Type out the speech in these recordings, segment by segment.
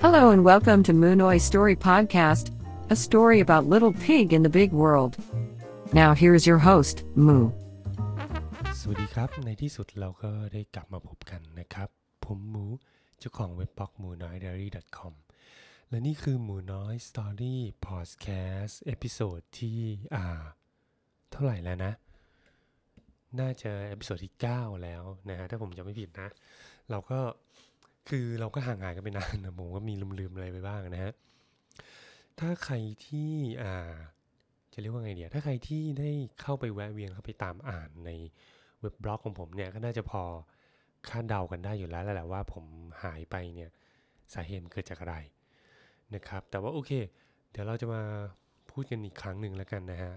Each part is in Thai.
Hello and welcome to Moonoi Story Podcast, a story about little pig in the big world. Now here's your host, Moo. สวัสดีครับ ในที่สุดเราก็ได้กลับมาพบกันนะครับ ผมหมูเจ้าของเว็บบล็อกหมูน้อย diary com และนี่คือหมูน้อย Story Podcast episode ที่อ่า เท่าไหร่แล้วนะ น่าจะ episode ที่ 9 แล้วนะฮะถ้าผมจำไม่ผิดนะ เราก็ คือเราก็ห่างหายกันไปนานนะผมก็มีลืมๆอะไรไปบ้างนะฮะ ถ้าใครที่อ่าจะเรียกว่าไงเดียถ้าใครที่ได้เข้าไปแวะเวียนเข้าไปตามอ่านในเว็บบล็อกของผมเนี่ยก็น่าจะพอคาดเดากันได้อยู่แล้วแหละว่าผมหายไปเนี่ยสาเหตุเกิดจากอะไรนะครับ แต่ว่าโอเค เดี๋ยวเราจะมาพูดกันอีกครั้งหนึ่งแล้วกันนะฮะ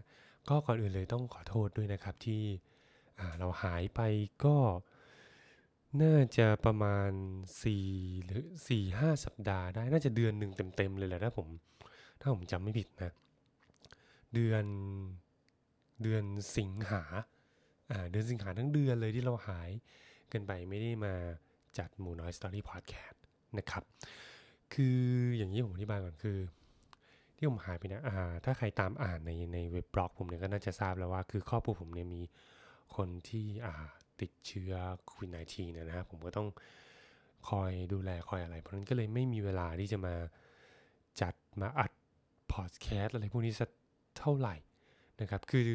ก็ก่อนอื่นเลยต้องขอโทษด้วยนะครับที่อ่าเราหายไปก็ น่าจะประมาณ4หรือ4 5สัปดาห์ได้ น่าจะเดือนหนึ่งเต็มๆเลยแหละถ้าผม ถ้าผมจำไม่ผิดนะ เดือนเดือนสิงหาอ่าเดือนสิงหาทั้งเดือนเลยที่เราหายกันไปไม่ได้มาจัดหมูน้อยสตอรี่พอดแคสต์นะครับ คืออย่างนี้ผมอธิบายก่อนคือ ที่ผมหายไปนะอ่าถ้าใครตามอ่านในในเว็บบล็อกผมเนี่ยก็น่าจะทราบแล้วว่า คือครอบครัวผมเนี่ยมีคนที่อ่า ติดเชื้อโควิด -19 เนี่ยนะครับผมก็ต้องคอยดูแลคอยอะไร เพราะนั้นก็เลยไม่มีเวลาที่จะมาจัดมาอัดพอดแคสต์อะไรพวกนี้สักเท่าไหร่นะครับ คือ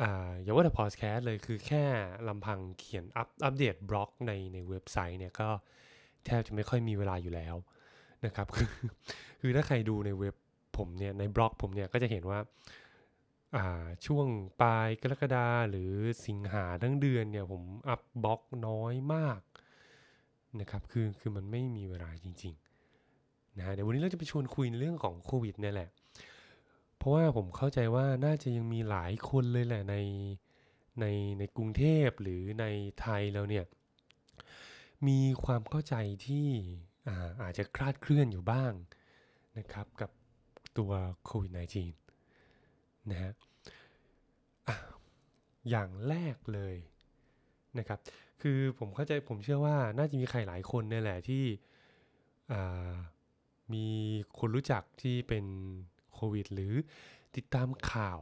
อ่าอย่าว่าแต่พอดแคสต์เลยคือแค่ลำพังเขียนอัปอัปเดตบล็อกในในเว็บไซต์เนี่ยก็แทบจะไม่ค่อยมีเวลาอยู่แล้วนะครับ คือคือถ้าใครดูในเว็บผมเนี่ยในบล็อกผมเนี่ยก็จะเห็นว่า ช่วงปลายกรกฎาหรือสิงหาทั้งเดือนเนี่ยผมอัพบล็อกน้อยมากนะครับคือคือมันไม่มีเวลาจริงๆนะฮะเดี๋ยววันนี้เราจะไปชวนคุยในเรื่องของโควิดเนี่ยแหละ เพราะว่าผมเข้าใจว่าน่าจะยังมีหลายคนเลยแหละในในในกรุงเทพหรือในไทยแล้วเนี่ย มีความเข้าใจที่อาอาจจะคลาดเคลื่อนอยู่บ้างนะครับกับตัวโควิด -19 นะฮะอะอย่างแรกเลยนะครับ คือผมเข้าใจผมเชื่อว่าน่าจะมีใครหลายคนเนี่ยแหละที่มีคนรู้จักที่เป็นโควิด หรือติดตามข่าว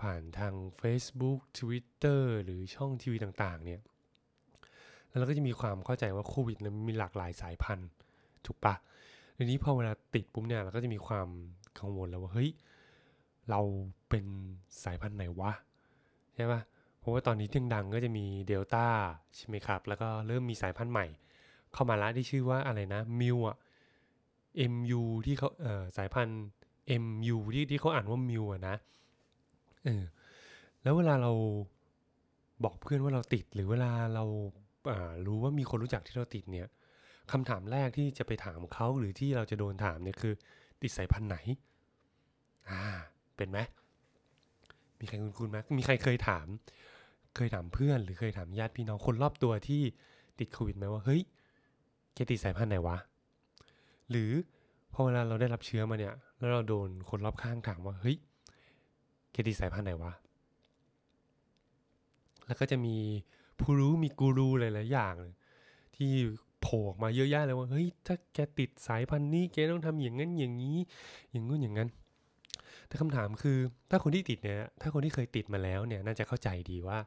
ผ่านทาง Facebook Twitter หรือช่องทีวีต่างๆเนี่ยแล้วเราก็จะมีความเข้าใจว่าโควิดมันมีหลากหลายสายพันธุ์ถูกปะทีนี้พอเวลาติดปุ๊บเนี่ยเราก็จะมีความกังวลแล้วว่าเฮ้ย เราเป็นสายพันธุ์ไหนวะ ใช่ปะเพราะว่าตอนนี้ที่ดังก็จะมีเดลต้าใช่ไหมครับ แล้วก็เริ่มมีสายพันธุ์ใหม่ เข้ามาละที่ชื่อว่าอะไรนะมิวอะ MU ที่เขาเอ่อสายพันธุ์ MU ที่ที่เขาอ่านว่ามิวอะนะเออแล้วเวลาเราบอกเพื่อนว่าเราติดหรือเวลาเราอ่ารู้ว่ามีคนรู้จักที่เราติดเนี่ยคำถามแรกที่จะไปถามเขาหรือที่เราจะโดนถามเนี่ยคือ ติดสายพันธุ์ไหนอ่า เป็นไหมมีใครคุณคุณไหมมีใครเคยถาม เคยถามเพื่อน หรือเคยถามญาติพี่น้องคนรอบตัวที่ติดโควิดไหมว่าเฮ้ยแกติดสายพันธุ์ไหนวะ หรือพอเวลาเราได้รับเชื้อมาเนี่ย แล้วเราโดนคนรอบข้างถามว่าเฮ้ยแกติดสายพันธุ์ไหนวะ แล้วก็จะมีผู้รู้มีกูรูหลายๆอย่าง ที่โผล่ออกมาเยอะแยะเลยว่าเฮ้ยถ้าแกติดสายพันธุ์นี้แกต้องทำอย่างนั้นอย่างนี้ อย่างงู้นอย่างนั้น แต่คำถามคือถ้าคนที่ติดเนี่ยถ้าคนที่เคยติดมาแล้วเนี่ยน่าจะเข้าใจดีว่า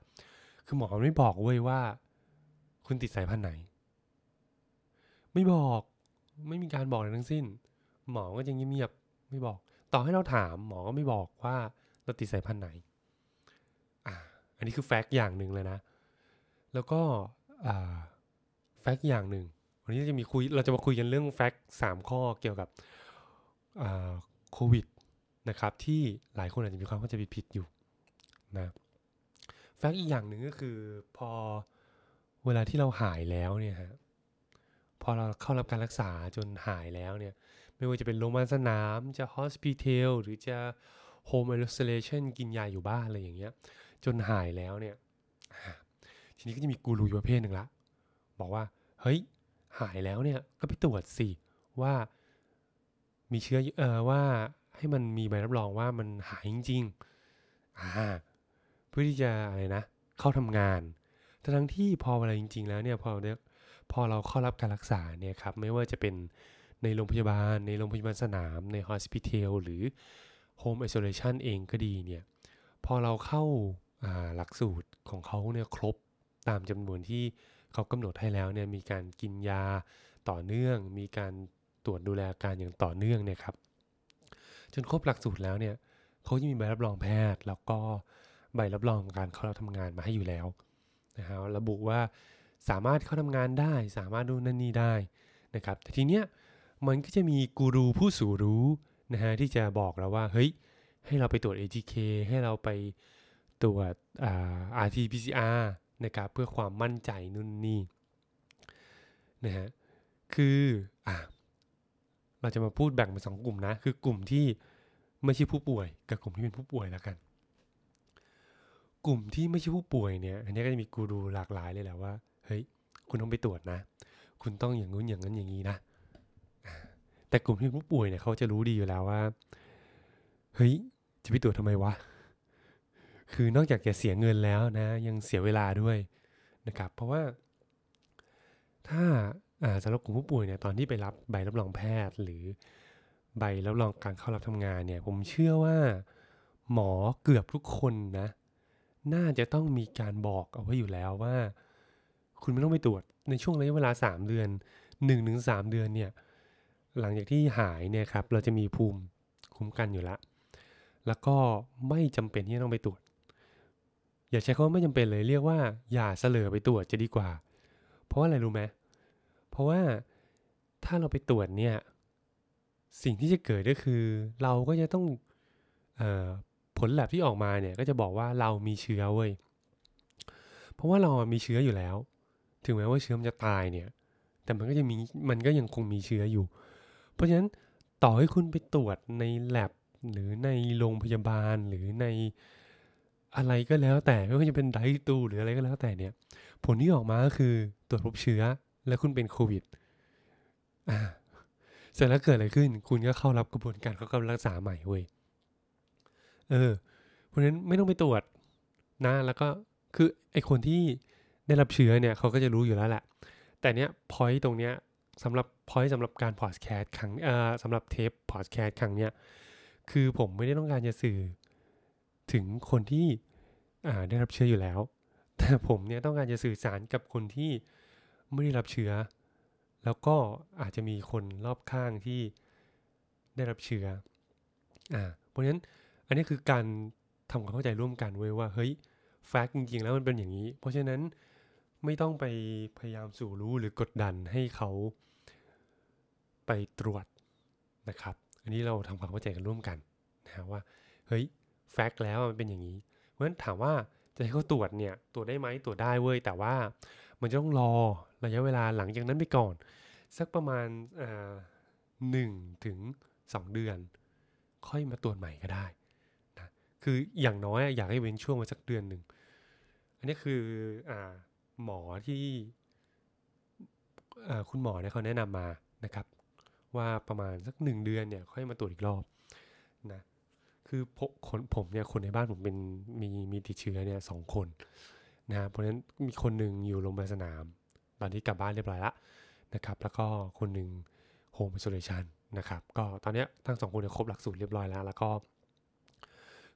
คือหมอไม่บอกเว้ยว่า คุณติดสายพันธุ์ไหน ไม่บอกไม่มีการบอกอะไรทั้งสิ้น หมอก็จะเงียบๆไม่บอก ต่อให้เราถามหมอก็ไม่บอกว่าเราติดสายพันธุ์ไหนอ่าอันนี้คือแฟกต์อย่างหนึ่งเลยนะ แล้วก็อ่าแฟกต์อย่างหนึ่งวันนี้จะมีคุยเราจะมาคุยกันเรื่องแฟกต์สามข้อเกี่ยวกับโควิด นะครับที่หลายคนอาจจะมีความเข้าใจผิดๆอยู่นะแฟกต์อีกอย่างหนึ่งก็คือพอเวลาที่เราหายแล้วเนี่ยฮะพอเราเข้ารับการรักษาจนหายแล้วเนี่ยไม่ว่าจะเป็นโรงพยาบาลสนามจะฮอสพิทอลหรือจะโฮม i อ o เลชันกินยาอยู่บ้านอะไรอย่างเงี้ยจนหายแล้วเนี่ยทีนี้ก็จะมีกูรูอยู่ประเภทหนึ่งละบอกว่าเฮ้ยหายแล้วเนี่ยก็ไปตรวจสิว่ามีเชื้อเออว่า ให้มันมีใบรับรองว่ามันหายจริงๆอ่าเพื่อที่จะอะไรนะ เข้าทำงานแต่ทั้งที่พอเวลาจริง ๆ แล้วเนี่ยพอเราพอเราเข้ารับการรักษาเนี่ยครับไม่ว่าจะเป็นในโรงพยาบาล ในโรงพยาบาลสนามใน hospital หรือ home isolation เองก็ดีเนี่ยพอเราเข้าหลักสูตรของเขาเนี่ยครบตามจำนวนที่เขากำหนดให้แล้วเนี่ยมีการกินยาต่อเนื่อง มีการตรวจดูแลอาการอย่างต่อเนื่องเนี่ยครับ จนครบหลักสูตรแล้วเนี่ยเขาจะมีใบรับรองแพทย์ แล้วก็ใบรับรองการเข้าทำงานมาให้อยู่แล้วนะฮะระบุว่าสามารถเข้าทำงานได้ สามารถดูนั่นนี่ได้นะครับแต่ทีเนี้ยมันก็จะมีกูรูผู้สูรู้นะฮะที่จะบอกเราว่าเฮ้ยให้เราไปตรวจ ATK ให้เราไปตรวจ RT-PCR นะครับเพื่อความมั่นใจนู่นนี่นะฮะคืออะ เราจะมาพูดแบ่งเป็นสองกลุ่มนะ คือกลุ่มที่ไม่ใช่ผู้ป่วย กับกลุ่มที่เป็นผู้ป่วยแล้วกัน กลุ่มที่ไม่ใช่ผู้ป่วยเนี่ยอันนี้ก็จะมีกูรูหลากหลายเลยแหละว่าเฮ้ยคุณต้องไปตรวจนะ คุณต้องอย่างนู้นอย่างนั้นอย่างนี้นะแต่กลุ่มที่ผู้ป่วยเนี่ยเขาจะรู้ดีอยู่แล้วว่าเฮ้ยจะไปตรวจทำไมวะคือนอกจากจะเสียเงินแล้วนะ ยังเสียเวลาด้วยนะครับ เพราะว่าถ้า สำหรับกลุ่มผู้ป่วยเนี่ยตอนที่ไปรับใบรับรองแพทย์ หรือใบรับรองการเข้ารับทำงานเนี่ยผมเชื่อว่าหมอเกือบทุกคนนะ น่าจะต้องมีการบอกเอาไว้อยู่แล้วว่า คุณไม่ต้องไปตรวจในช่วงระยะเวลา 3 เดือน1-3 เดือนเนี่ยหลังจากที่หายเนี่ยครับเราจะมีภูมิคุ้มกันอยู่แล้วแล้วก็ไม่จำเป็นที่จะต้องไปตรวจ อย่าใช้คำว่าไม่จำเป็นเลยเรียกว่าอย่าเสลอไปตรวจจะดีกว่า เพราะว่าอะไรรู้ไหมเพราะว่าถ้าเราไปตรวจเนี่ย สิ่งที่จะเกิดก็คือ เราก็จะต้องออผลแลบที่ออกมาเนี่ย ก็จะบอกว่าเรามีเชื้อเว้ย เพราะว่าเรามีเชื้ออยู่แล้ว ถึงแม้ว่าเชื้อมันจะตายเนี่ย แต่มันก็จะมีมันก็ยังคงมีเชื้ออยู่ เพราะฉะนั้นต่อให้คุณไปตรวจในแลบหรือในโรงพยาบาลหรือในอะไรก็แล้วแต่ไม่ว่าจะเป็นไดตูหรืออะไรก็แล้วแต่เนี่ย ผลที่ออกมาก็คือตรวจพบเชื้อ แล้วคุณเป็นโควิดอ่าเสร็จแล้วเกิดอะไรขึ้น คุณก็เข้ารับกระบวนการเขากำลังรักษาใหม่เว้ยเออ เพราะฉะนั้นไม่ต้องไปตรวจนะ แล้วก็คือไอคนที่ได้รับเชื้อเนี่ยเขาก็จะรู้อยู่แล้วแหละ แต่เนี้ย point ตรงเนี้ยสำหรับ point สำหรับการพอดแคสต์ครั้งเอ่อสำหรับเทปพอดแคสต์ครั้งเนี้ยคือผมไม่ได้ต้องการจะสื่อถึงคนที่ได้รับเชื้ออยู่แล้ว แต่ผมเนี่ยต้องการจะสื่อสารกับคนที่ ไม่ได้รับเชื้อ แล้วก็อาจจะมีคนรอบข้างที่ได้รับเชื้ออ่าเพราะฉะนั้นอันนี้คือการทำความเข้าใจร่วมกันเว้ยว่าเฮ้ยแฟกต์จริงๆ แล้วมันเป็นอย่างนี้ เพราะฉะนั้นไม่ต้องไปพยายามสู่รู้หรือกดดันให้เขาไปตรวจนะครับ อันนี้เราทำความเข้าใจกันร่วมกันนะว่าเฮ้ยแฟกต์แล้วมันเป็นอย่างนี้ เพราะฉะนั้นถามว่าจะให้เขาตรวจเนี่ยตรวจได้ไหมตรวจได้เว้ยแต่ว่า มันจะต้องรอระยะเวลาหลังจากนั้นไปก่อน สักประมาณหนึ่งถึงสองเดือน ค่อยมาตรวจใหม่ก็ได้นะคืออย่างน้อยอยากให้เว้นช่วงมาสักเดือนหนึ่ง อันนี้คืออหมอที่คุณหมอเนี่ยเขาแนะนำมานะครับ ว่าประมาณสักหนึ่งเดือนเนี่ยค่อยมาตรวจอีกรอบนะคือผมเนี่ยคนในบ้านผมเป็นมีมีติดเชื้อเนี่ยสองคน นะเพราะฉะนั้นมีคนหนึ่งอยู่โรงพยาบาลสนาม ตอนที่กลับบ้านเรียบร้อยแล้วนะครับแล้วก็คนหนึ่งโฮมไอโซเลชันนะครับก็ตอนนี้ทั้งสองคนเนี่ยครบหลักสูตรเรียบร้อยแล้ว แล้วก็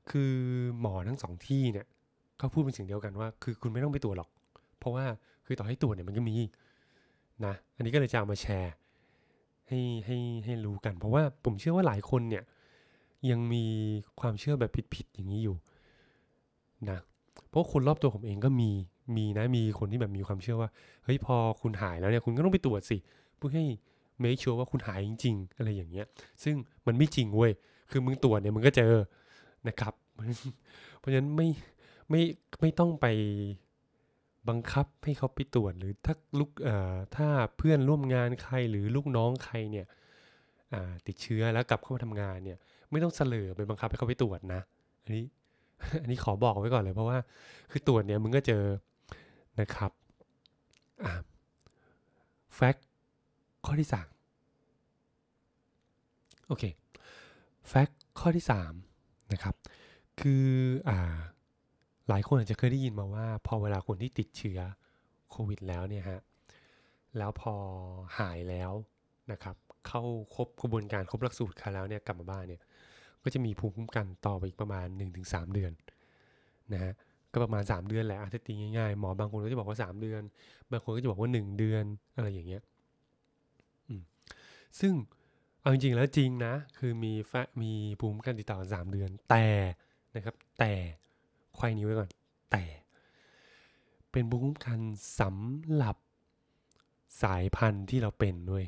คือหมอทั้งสองที่เนี่ยก็พูดเป็นสิ่งเดียวกันว่า คือคุณไม่ต้องไปตรวจหรอก เพราะว่าคือต่อให้ตรวจเนี่ยมันก็มีนะอันนี้ก็เลยจะเอามาแชร์ให้ให้ให้รู้กัน เพราะว่าผมเชื่อว่าหลายคนเนี่ยยังมีความเชื่อแบบผิดๆอย่างนี้อยู่นะ เพราะคนรอบตัวผมเองก็มีมีนะมีคนที่แบบมีความเชื่อว่าเฮ้ยพอคุณหายแล้วเนี่ยคุณก็ต้องไปตรวจสิเพื่อให้เมคชัวร์ว่าคุณหายจริง ๆ อะไรอย่างเงี้ย ซึ่งมันไม่จริงเว้ยคือมึงตรวจเนี่ยมึงก็เจอนะครับ เพราะฉะนั้นไม่ไม่ไม่ต้องไปบังคับให้เขาไปตรวจหรือถ้าลูกเอ่อถ้าเพื่อนร่วมงานใครหรือลูกน้องใครเนี่ยติดเชื้อแล้วกลับเข้ามาทำงานเนี่ย ไม่ต้องเสลอไปบังคับให้เขาไปตรวจนะ อันนี้ อันนี้ขอบอกไว้ก่อนเลยเพราะว่า คือตรวจเนี่ยมึงก็เจอนะครับแฟกต์ข้อที่สามโอเคแฟกต์ข้อที่สามนะครับ คืออ่าหลายคนอาจจะเคยได้ยินมาว่า พอเวลาคนที่ติดเชื้อโควิดแล้วเนี่ยฮะ แล้วพอหายแล้วนะครับ เข้าครบกระบวนการครบหลักสูตรค่ะแล้วเนี่ยกลับมาบ้านเนี่ย ก็จะมีภูมิคุ้มกันต่อไปอีกประมาณ 1-3 เดือนนะฮะก็ประมาณ 3 เดือนแหละอาตีง่ายๆหมอบางคนก็จะบอกว่า 3 เดือน บางคนก็จะบอกว่า 1 เดือนอะไรอย่างเงี้ยซึ่งเอาจริงๆแล้วจริงนะ คือมีแฟมีภูมิคุ้มกันติดต่อสามเดือน แต่นะครับ แต่ควายนี้ไว้ก่อน แต่ เป็นภูมิคุ้มกันสำหรับสายพันธุ์ที่เราเป็นด้วย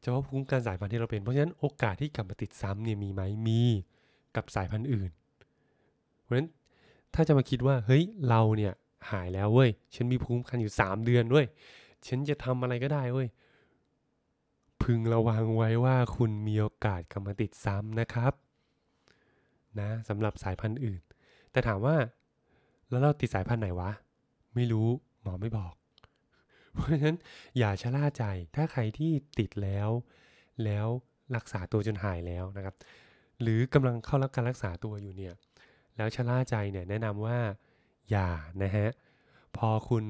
เฉพาะภูมิคุ้มกันสายพันธุ์ที่เราเป็น เพราะฉะนั้นโอกาสที่กลับมาติดซ้ำเนี่ยมีไหมมีกับสายพันธุ์อื่น เพราะฉะนั้นถ้าจะมาคิดว่าเฮ้ยเราเนี่ยหายแล้วเว้ยฉันมีภูมิคุ้มกันอยู่ 3 เดือนด้วยฉันจะทำอะไรก็ได้เว้ยพึงระวังไว้ว่าคุณมีโอกาสกลับมาติดซ้ำนะครับนะสำหรับสายพันธุ์อื่น แต่ถามว่า แล้วเราติดสายพันธุ์ไหนวะ ไม่รู้หมอไม่บอก เพราะฉะนั้นอย่าชะล่าใจถ้าใครที่ติดแล้ว แล้วรักษาตัวจนหายแล้วนะครับ หรือกำลังเข้ารับการรักษาตัวอยู่เนี่ยแล้วชะล่าใจเนี่ยแนะนำว่าอย่านะฮะพอคุณ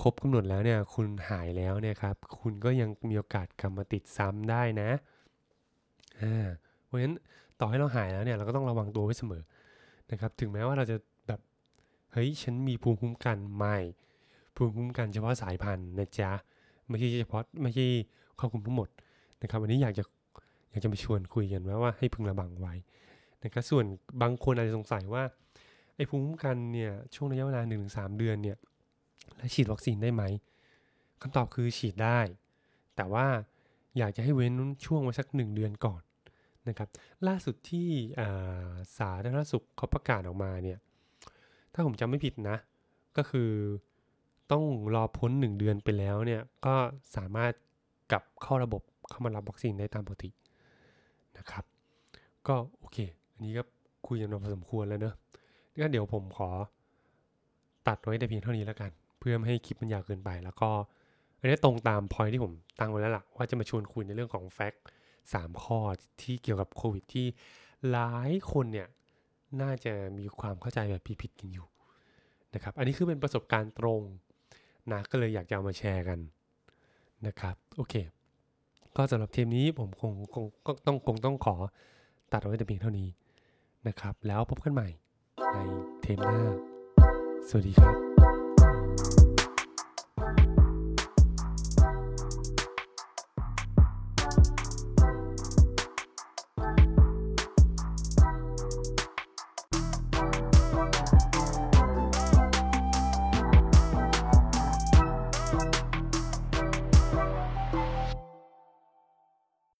ครบกำหนดแล้วเนี่ยคุณหายแล้วเนี่ยครับคุณก็ยังมีโอกาสกลับมาติดซ้ำได้นะอ่าเพราะฉะนั้นต่อให้เราหายแล้วเนี่ยเราก็ต้องระวังตัวไว้เสมอนะครับ ถึงแม้ว่าเราจะแบบเฮ้ยฉันมีภูมิคุ้มกันใหม่ ภูมิคุ้มกันเฉพาะสายพันธุ์นะจ๊ะไม่ใช่เฉพาะไม่ใช่ครอบคลุมทั้งหมดนะครับวันนี้อยากจะอยากจะมาชวนคุยกันว่าว่าให้พึงระวังไว้นะครับส่วนบางคนอาจจะสงสัยว่าไอ้ภูมิคุ้มกันเนี่ยช่วงระยะเวลา1นถึงสเดือนเนี่ยแล้วฉีดวัคซีนได้ไหมคำตอบคือฉีดได้ แต่ว่าอยากจะให้เว้นช่วงไว้สัก 1 เดือนก่อนนะครับล่าสุดที่สาธารณสุขเขาประกาศออกมาเนี่ยถ้าผมจำไม่ผิดนะ ก็คือ ต้องรอพ้น 1 เดือนไปแล้วเนี่ยก็สามารถกลับเข้าระบบเข้ามารับวัคซีนได้ตามปกตินะครับ ก็โอเค อันนี้ก็คุยกันมาพอสมควรแล้วเนอะงั้นเดี๋ยวผมขอตัดไว้แต่เพียงเท่านี้แล้วกัน เพื่อไม่ให้คลิปมันยาวเกินไป แล้วก็อันนี้ตรงตามพอยที่ผมตั้งไว้แล้วล่ะว่าจะมาชวนคุยในเรื่องของแฟกต์สามข้อที่เกี่ยวกับโควิดที่หลายคนเนี่ยน่าจะมีความเข้าใจแบบผิดๆกันอยู่นะครับ อันนี้คือเป็นประสบการณ์ตรง นะก็เลยอยากจะเอามาแชร์กันนะครับโอเค ก็สำหรับเทมนี้ผมคงคงก็ต้องคงต้องขอตัดไว้แต่เพียงเท่านี้นะครับ แล้วพบกันใหม่ในเทมหน้า สวัสดีครับ